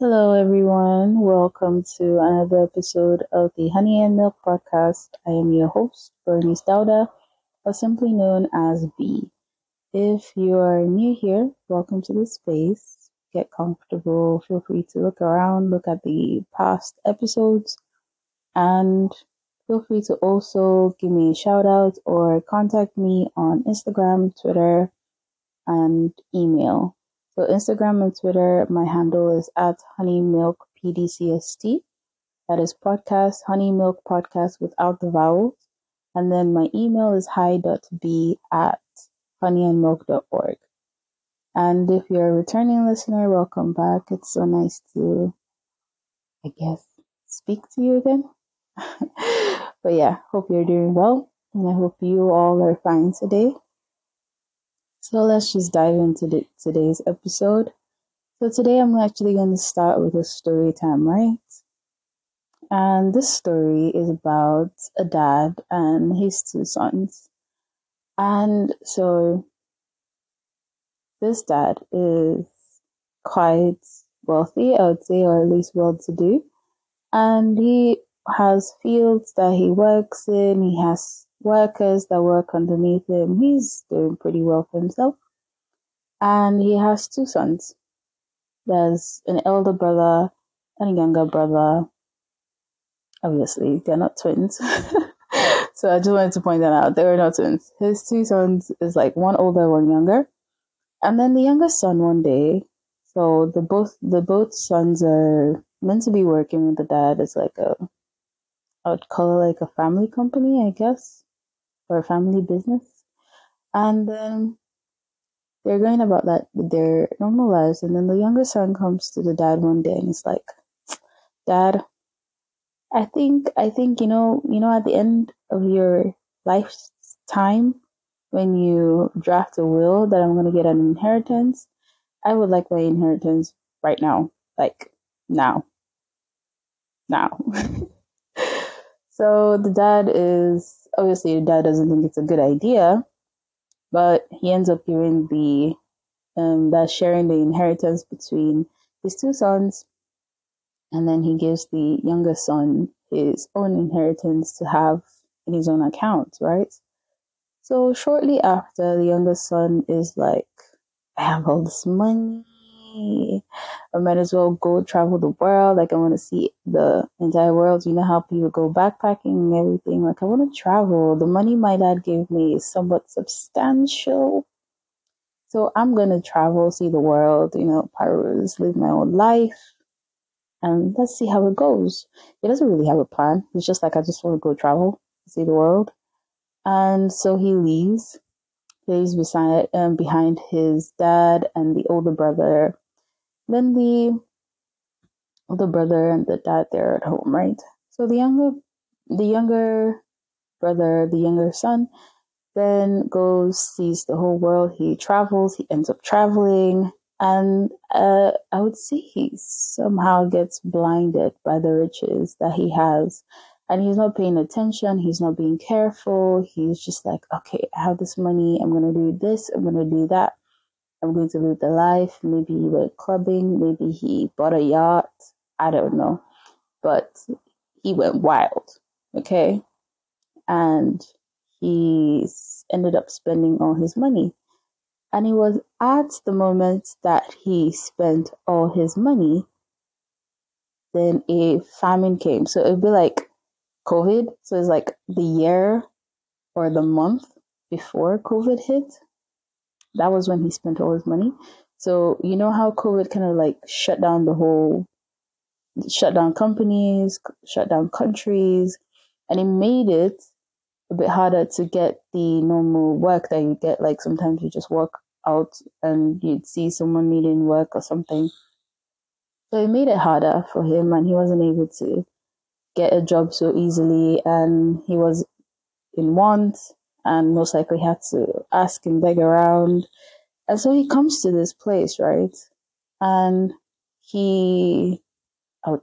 Hello, everyone. Welcome to another episode of the Honey and Milk Podcast. I am your host, Bernice Dauda, or simply known as B. If you are new here, welcome to the space. Get comfortable. Feel free to look around, look at the past episodes, and feel free to also give me a shout out or contact me on Instagram, Twitter, and email. So Instagram and Twitter, my handle is at honeymilkpdcst. That is podcast, honey milk podcast without the vowels. And then my email is hi.b at honeyandmilk.org. And if you're a returning listener, welcome back. It's so nice to, I guess, speak to you again. but yeah, hope you're doing well. And I hope you all are fine today. So let's just dive into the, today's episode. So today I'm actually going to start with a story time, right? And this story is about a dad and his two sons. And so this dad is quite wealthy, I would say, or at least well to do. And he has fields that he works in, he has workers that work underneath him. He's doing pretty well for himself. And he has two sons. There's an elder brother and a younger brother. Obviously, they're not twins. so I just wanted to point that out. They were not twins. His two sons is like one older, one younger. And then the youngest son one day, so the both the both sons are meant to be working with the dad as like a I would call it like a family company, I guess or a family business. And then they're going about that with their normal lives. And then the younger son comes to the dad one day and he's like, Dad, I think, I think, you know, you know, at the end of your lifetime, when you draft a will that I'm going to get an inheritance, I would like my inheritance right now. Like, now. Now. so the dad is obviously your dad doesn't think it's a good idea, but he ends up giving the um that sharing the inheritance between his two sons, and then he gives the youngest son his own inheritance to have in his own account, right? So shortly after, the youngest son is like, I have all this money. I might as well go travel the world. Like I want to see the entire world. You know how people go backpacking and everything. Like I want to travel. The money my dad gave me is somewhat substantial. So I'm gonna travel, see the world, you know, Paris, live my own life, and let's see how it goes. He doesn't really have a plan. It's just like I just want to go travel, see the world, and so he leaves. He's beside um, behind his dad and the older brother then the the brother and the dad they're at home, right? So the younger the younger brother, the younger son, then goes sees the whole world. He travels. He ends up traveling, and uh, I would say he somehow gets blinded by the riches that he has, and he's not paying attention. He's not being careful. He's just like, okay, I have this money. I'm gonna do this. I'm gonna do that. I'm going to live the life. Maybe he went clubbing. Maybe he bought a yacht. I don't know. But he went wild. Okay. And he ended up spending all his money. And it was at the moment that he spent all his money, then a famine came. So it'd be like COVID. So it's like the year or the month before COVID hit that was when he spent all his money. So you know how COVID kind of like shut down the whole, shut down companies, shut down countries, and it made it a bit harder to get the normal work that you get. Like sometimes you just walk out and you'd see someone needing work or something. So it made it harder for him, and he wasn't able to get a job so easily, and he was in want and most likely had to ask and beg around. And so he comes to this place, right? And he, I would,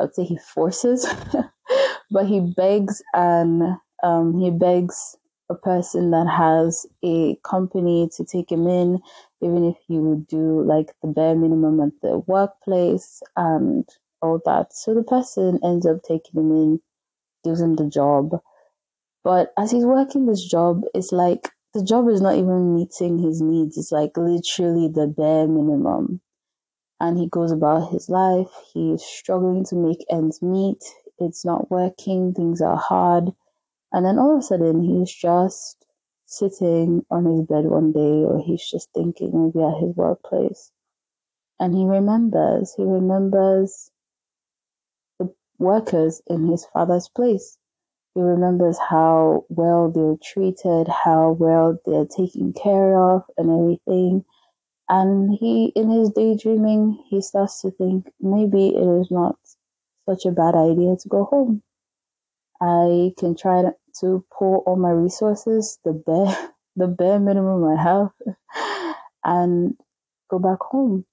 I would say he forces, but he begs and um, he begs a person that has a company to take him in even if you do like the bare minimum at the workplace and all that. So the person ends up taking him in, gives him the job. But as he's working this job, it's like the job is not even meeting his needs. It's like literally the bare minimum. And he goes about his life. He's struggling to make ends meet. It's not working. Things are hard. And then all of a sudden, he's just sitting on his bed one day, or he's just thinking maybe at his workplace. And he remembers, he remembers workers in his father's place. He remembers how well they're treated, how well they're taken care of, and everything. And he, in his daydreaming, he starts to think maybe it is not such a bad idea to go home. I can try to pull all my resources, the bare, the bare minimum I have, and go back home.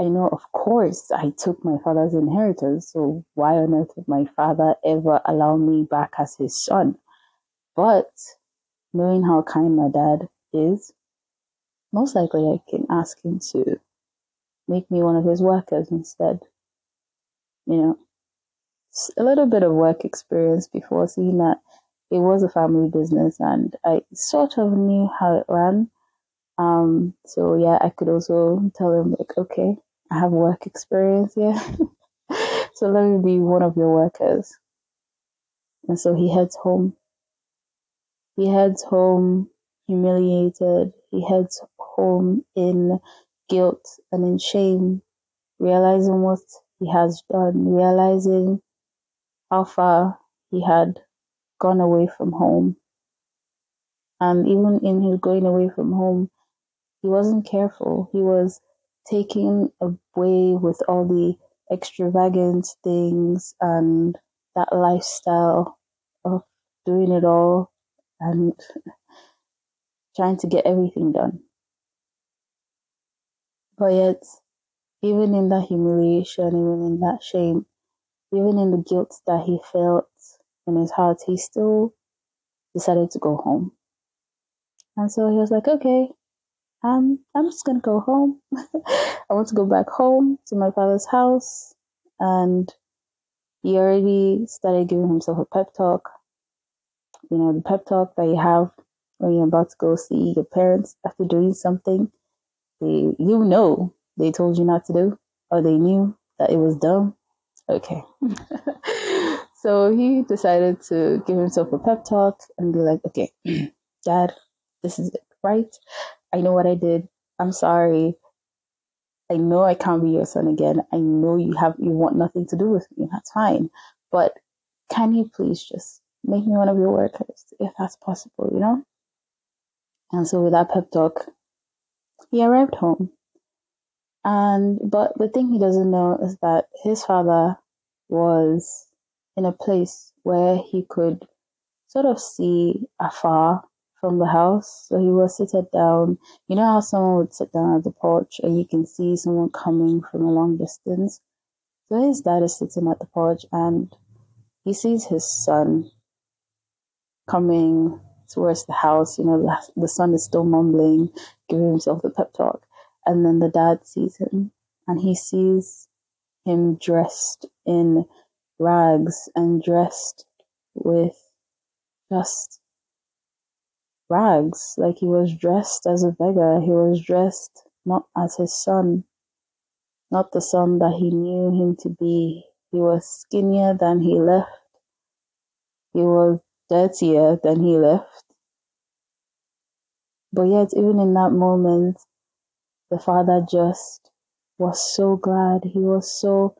I know, of course, I took my father's inheritance, so why on earth would my father ever allow me back as his son? But knowing how kind my dad is, most likely I can ask him to make me one of his workers instead. You know, a little bit of work experience before seeing that it was a family business and I sort of knew how it ran. Um, so yeah, I could also tell him like, okay, have work experience here. so let me be one of your workers. And so he heads home. He heads home humiliated. He heads home in guilt and in shame, realizing what he has done, realizing how far he had gone away from home. And even in his going away from home, he wasn't careful. He was taking away with all the extravagant things and that lifestyle of doing it all and trying to get everything done. But yet, even in that humiliation, even in that shame, even in the guilt that he felt in his heart, he still decided to go home. And so he was like, okay, um, I'm just gonna go home. I want to go back home to my father's house. And he already started giving himself a pep talk. You know, the pep talk that you have when you're about to go see your parents after doing something they you know they told you not to do or they knew that it was dumb. Okay. so he decided to give himself a pep talk and be like, okay, dad, this is it, right? I know what I did. I'm sorry. I know I can't be your son again. I know you have you want nothing to do with me. That's fine. But can you please just make me one of your workers if that's possible, you know? And so with that pep talk, he arrived home. And but the thing he doesn't know is that his father was in a place where he could sort of see afar from the house. So he was seated down. You know how someone would sit down at the porch and you can see someone coming from a long distance? So his dad is sitting at the porch and he sees his son coming towards the house. You know, the, the son is still mumbling, giving himself the pep talk. And then the dad sees him and he sees him dressed in rags and dressed with just rags. Like he was dressed as a beggar. He was dressed not as his son, not the son that he knew him to be. He was skinnier than he left. He was dirtier than he left. But yet, even in that moment, the father just was so glad. He was so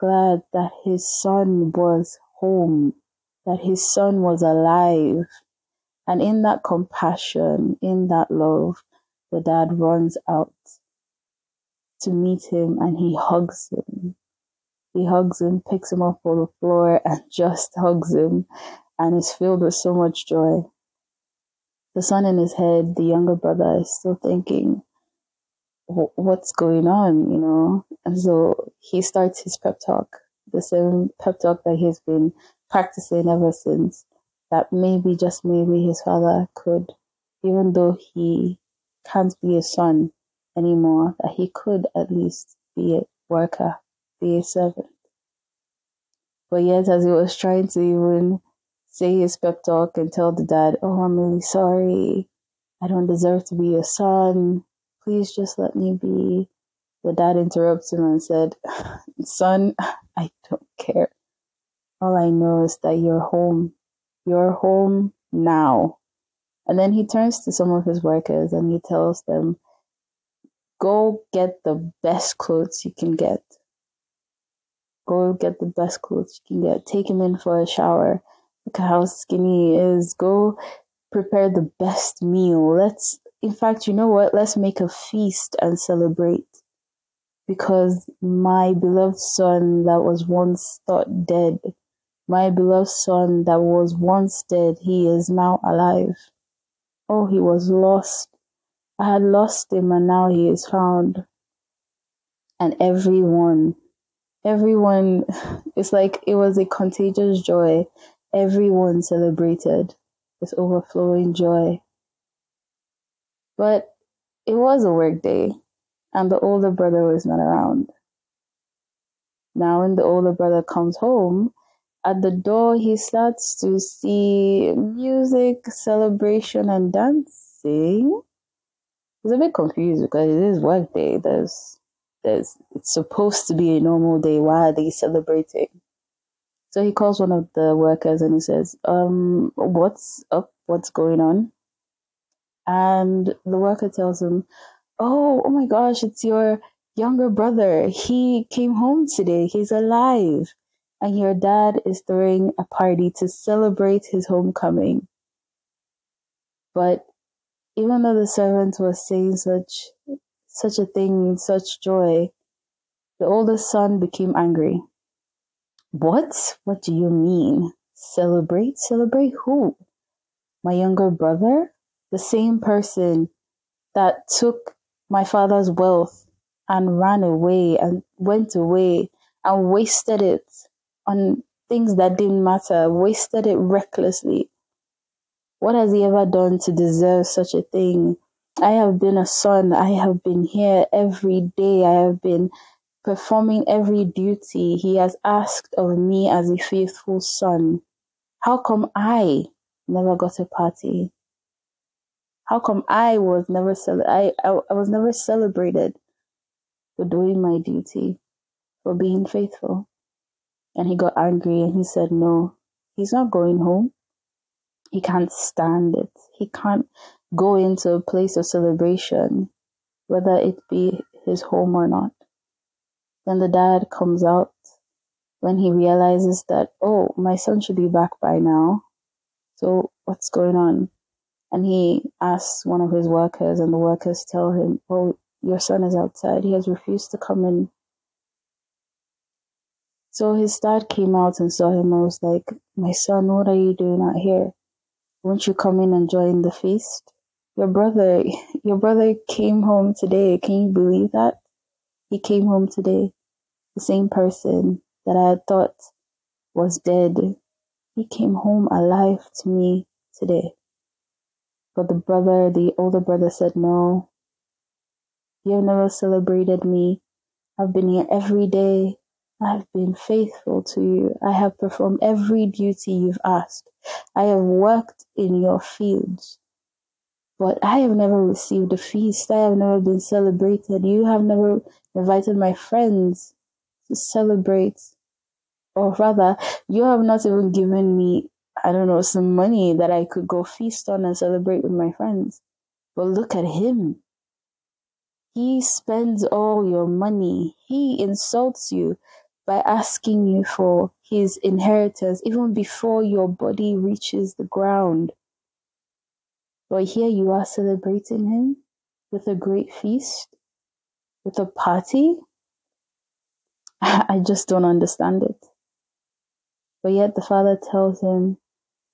glad that his son was home, that his son was alive. And in that compassion, in that love, the dad runs out to meet him and he hugs him. He hugs him, picks him up on the floor and just hugs him and is filled with so much joy. The son in his head, the younger brother, is still thinking, what's going on, you know? And so he starts his pep talk, the same pep talk that he's been practicing ever since, that maybe, just maybe, his father could, even though he can't be a son, anymore, that he could at least be a worker, be a servant. But yet, as he was trying to even say his pep talk and tell the dad, Oh, I'm really sorry. I don't deserve to be your son. Please just let me be. The dad interrupts him and said, Son, I don't care. All I know is that you're home. You're home now. And then he turns to some of his workers and he tells them, Go get the best clothes you can get. Go get the best clothes you can get. Take him in for a shower. Look at how skinny he is. Go prepare the best meal. Let's, in fact, you know what? Let's make a feast and celebrate. Because my beloved son that was once thought dead, my beloved son that was once dead, he is now alive. Oh, he was lost. I had lost him and now he is found. And everyone, everyone, it's like it was a contagious joy. Everyone celebrated this overflowing joy. But it was a work day and the older brother was not around. Now, when the older brother comes home, at the door, he starts to see music, celebration, and dancing. He's a bit confused because it is work day. There's, there's, it's supposed to be a normal day. Why are they celebrating? So he calls one of the workers and he says, um, what's up? What's going on? And the worker tells him, oh, oh my gosh, it's your younger brother. He came home today. He's alive and your dad is throwing a party to celebrate his homecoming. But even though the servant was saying such such a thing in such joy, the oldest son became angry. What? What do you mean? Celebrate? Celebrate who? My younger brother? The same person that took my father's wealth and ran away and went away and wasted it on things that didn't matter, wasted it recklessly. What has he ever done to deserve such a thing? I have been a son. I have been here every day. I have been performing every duty he has asked of me as a faithful son. How come I never got a party? How come I was never cel- I, I, I was never celebrated for doing my duty, for being faithful? And he got angry and he said, No, he's not going home. He can't stand it. He can't go into a place of celebration, whether it be his home or not. Then the dad comes out when he realizes that, oh, my son should be back by now. So what's going on? And he asks one of his workers, and the workers tell him, oh, your son is outside. He has refused to come in so his dad came out and saw him and was like, My son, what are you doing out here? Won't you come in and join the feast? Your brother, your brother came home today. Can you believe that? He came home today. The same person that I had thought was dead. He came home alive to me today. But the brother, the older brother said, No, you have never celebrated me. I've been here every day. I have been faithful to you. I have performed every duty you've asked. I have worked in your fields. But I have never received a feast. I have never been celebrated. You have never invited my friends to celebrate. Or rather, you have not even given me, I don't know, some money that I could go feast on and celebrate with my friends. But look at him. He spends all your money. He insults you by asking you for his inheritance even before your body reaches the ground. But here you are celebrating him with a great feast, with a party. I just don't understand it. But yet the father tells him,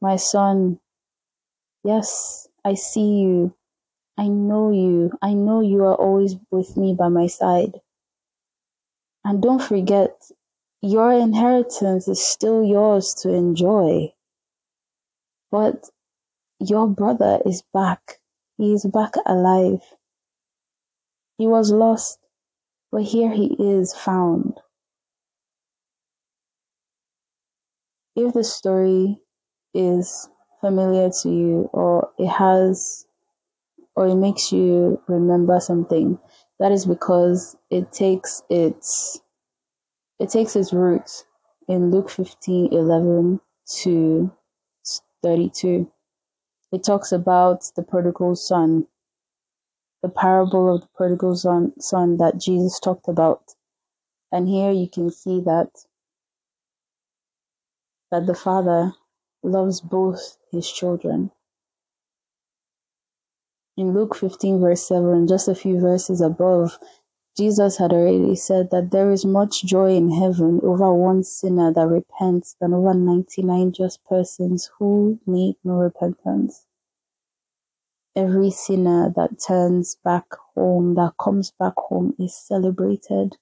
My son, yes, I see you. I know you. I know you are always with me by my side. And don't forget, your inheritance is still yours to enjoy. But your brother is back. He is back alive. He was lost, but here he is found. If the story is familiar to you or it has or it makes you remember something, that is because it takes its it takes its roots in Luke 15 11 to 32. It talks about the prodigal son, the parable of the prodigal son, son that Jesus talked about. And here you can see that that the father loves both his children. In Luke 15, verse 7, just a few verses above, Jesus had already said that there is much joy in heaven over one sinner that repents than over 99 just persons who need no repentance. Every sinner that turns back home, that comes back home, is celebrated.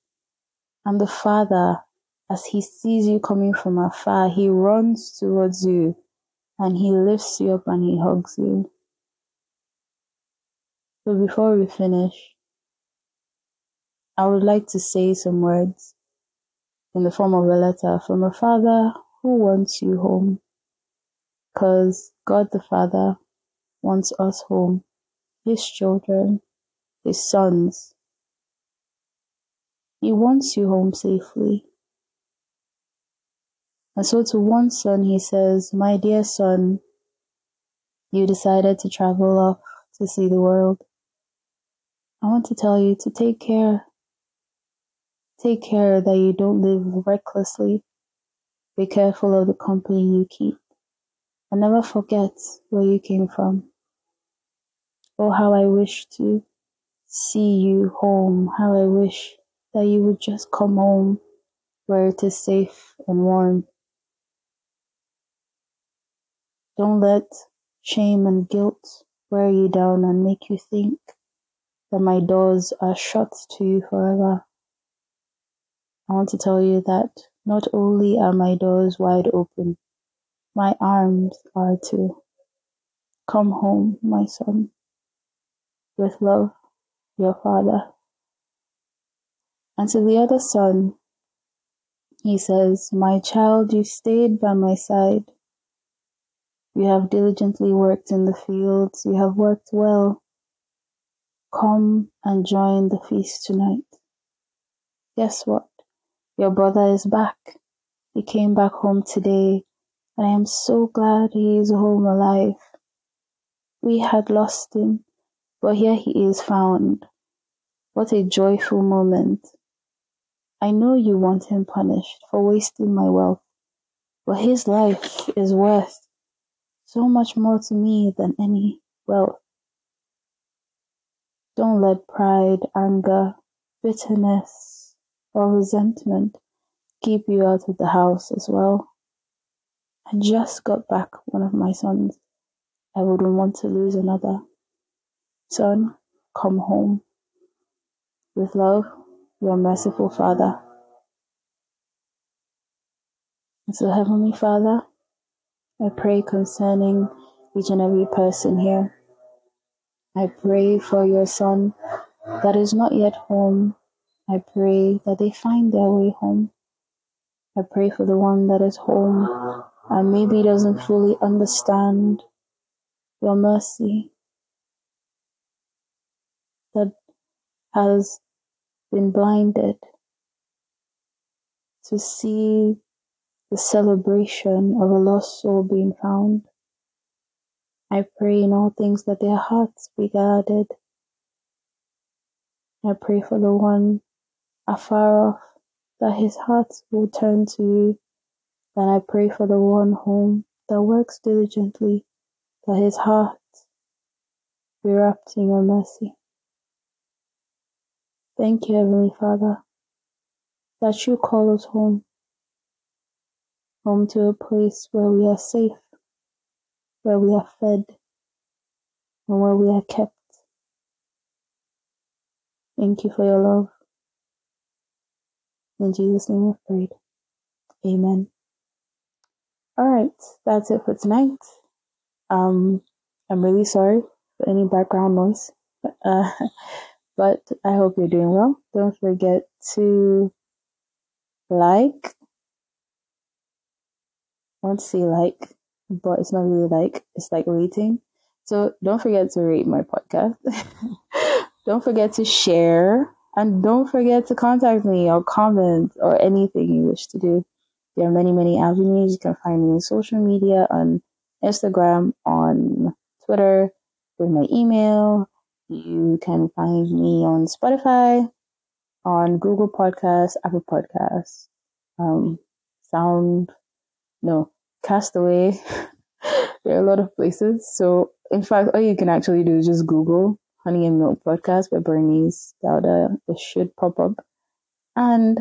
And the Father, as He sees you coming from afar, He runs towards you and He lifts you up and He hugs you. So before we finish, I would like to say some words in the form of a letter from a father who wants you home. Because God the Father wants us home, His children, His sons. He wants you home safely. And so to one son, he says, My dear son, you decided to travel off to see the world. I want to tell you to take care Take care that you don't live recklessly. Be careful of the company you keep. And never forget where you came from. Oh, how I wish to see you home. How I wish that you would just come home where it is safe and warm. Don't let shame and guilt wear you down and make you think that my doors are shut to you forever. I want to tell you that not only are my doors wide open, my arms are too. Come home, my son. With love, your father. And to the other son, he says, My child, you stayed by my side. You have diligently worked in the fields. You have worked well. Come and join the feast tonight. Guess what? Your brother is back. He came back home today, and I am so glad he is home alive. We had lost him, but here he is found. What a joyful moment. I know you want him punished for wasting my wealth, but his life is worth so much more to me than any wealth. Don't let pride, anger, bitterness, or resentment keep you out of the house as well. I just got back one of my sons. I wouldn't want to lose another. Son, come home. With love, your merciful Father. And so, Heavenly Father, I pray concerning each and every person here. I pray for your son that is not yet home I pray that they find their way home. I pray for the one that is home and maybe doesn't fully understand your mercy that has been blinded to see the celebration of a lost soul being found. I pray in all things that their hearts be guarded. I pray for the one afar off, that his heart will turn to you. And I pray for the one home that works diligently, that his heart be wrapped in your mercy. Thank you, Heavenly Father, that you call us home, home to a place where we are safe, where we are fed, and where we are kept. Thank you for your love. In Jesus' name we've prayed. Amen. All right, that's it for tonight. Um, I'm really sorry for any background noise. Uh, But I hope you're doing well. Don't forget to like. I want to say like, but it's not really like, it's like rating. So don't forget to rate my podcast. don't forget to share and don't forget to contact me or comment or anything you wish to do. There are many, many avenues. You can find me on social media, on Instagram, on Twitter, with my email. You can find me on Spotify, on Google Podcasts, Apple Podcasts, um, Sound, no, Castaway. there are a lot of places. So, in fact, all you can actually do is just Google Honey and Milk Podcast by Bernice Dauda. It should pop up. And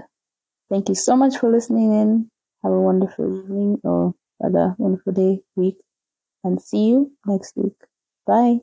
thank you so much for listening in. Have a wonderful evening or rather wonderful day, week, and see you next week. Bye.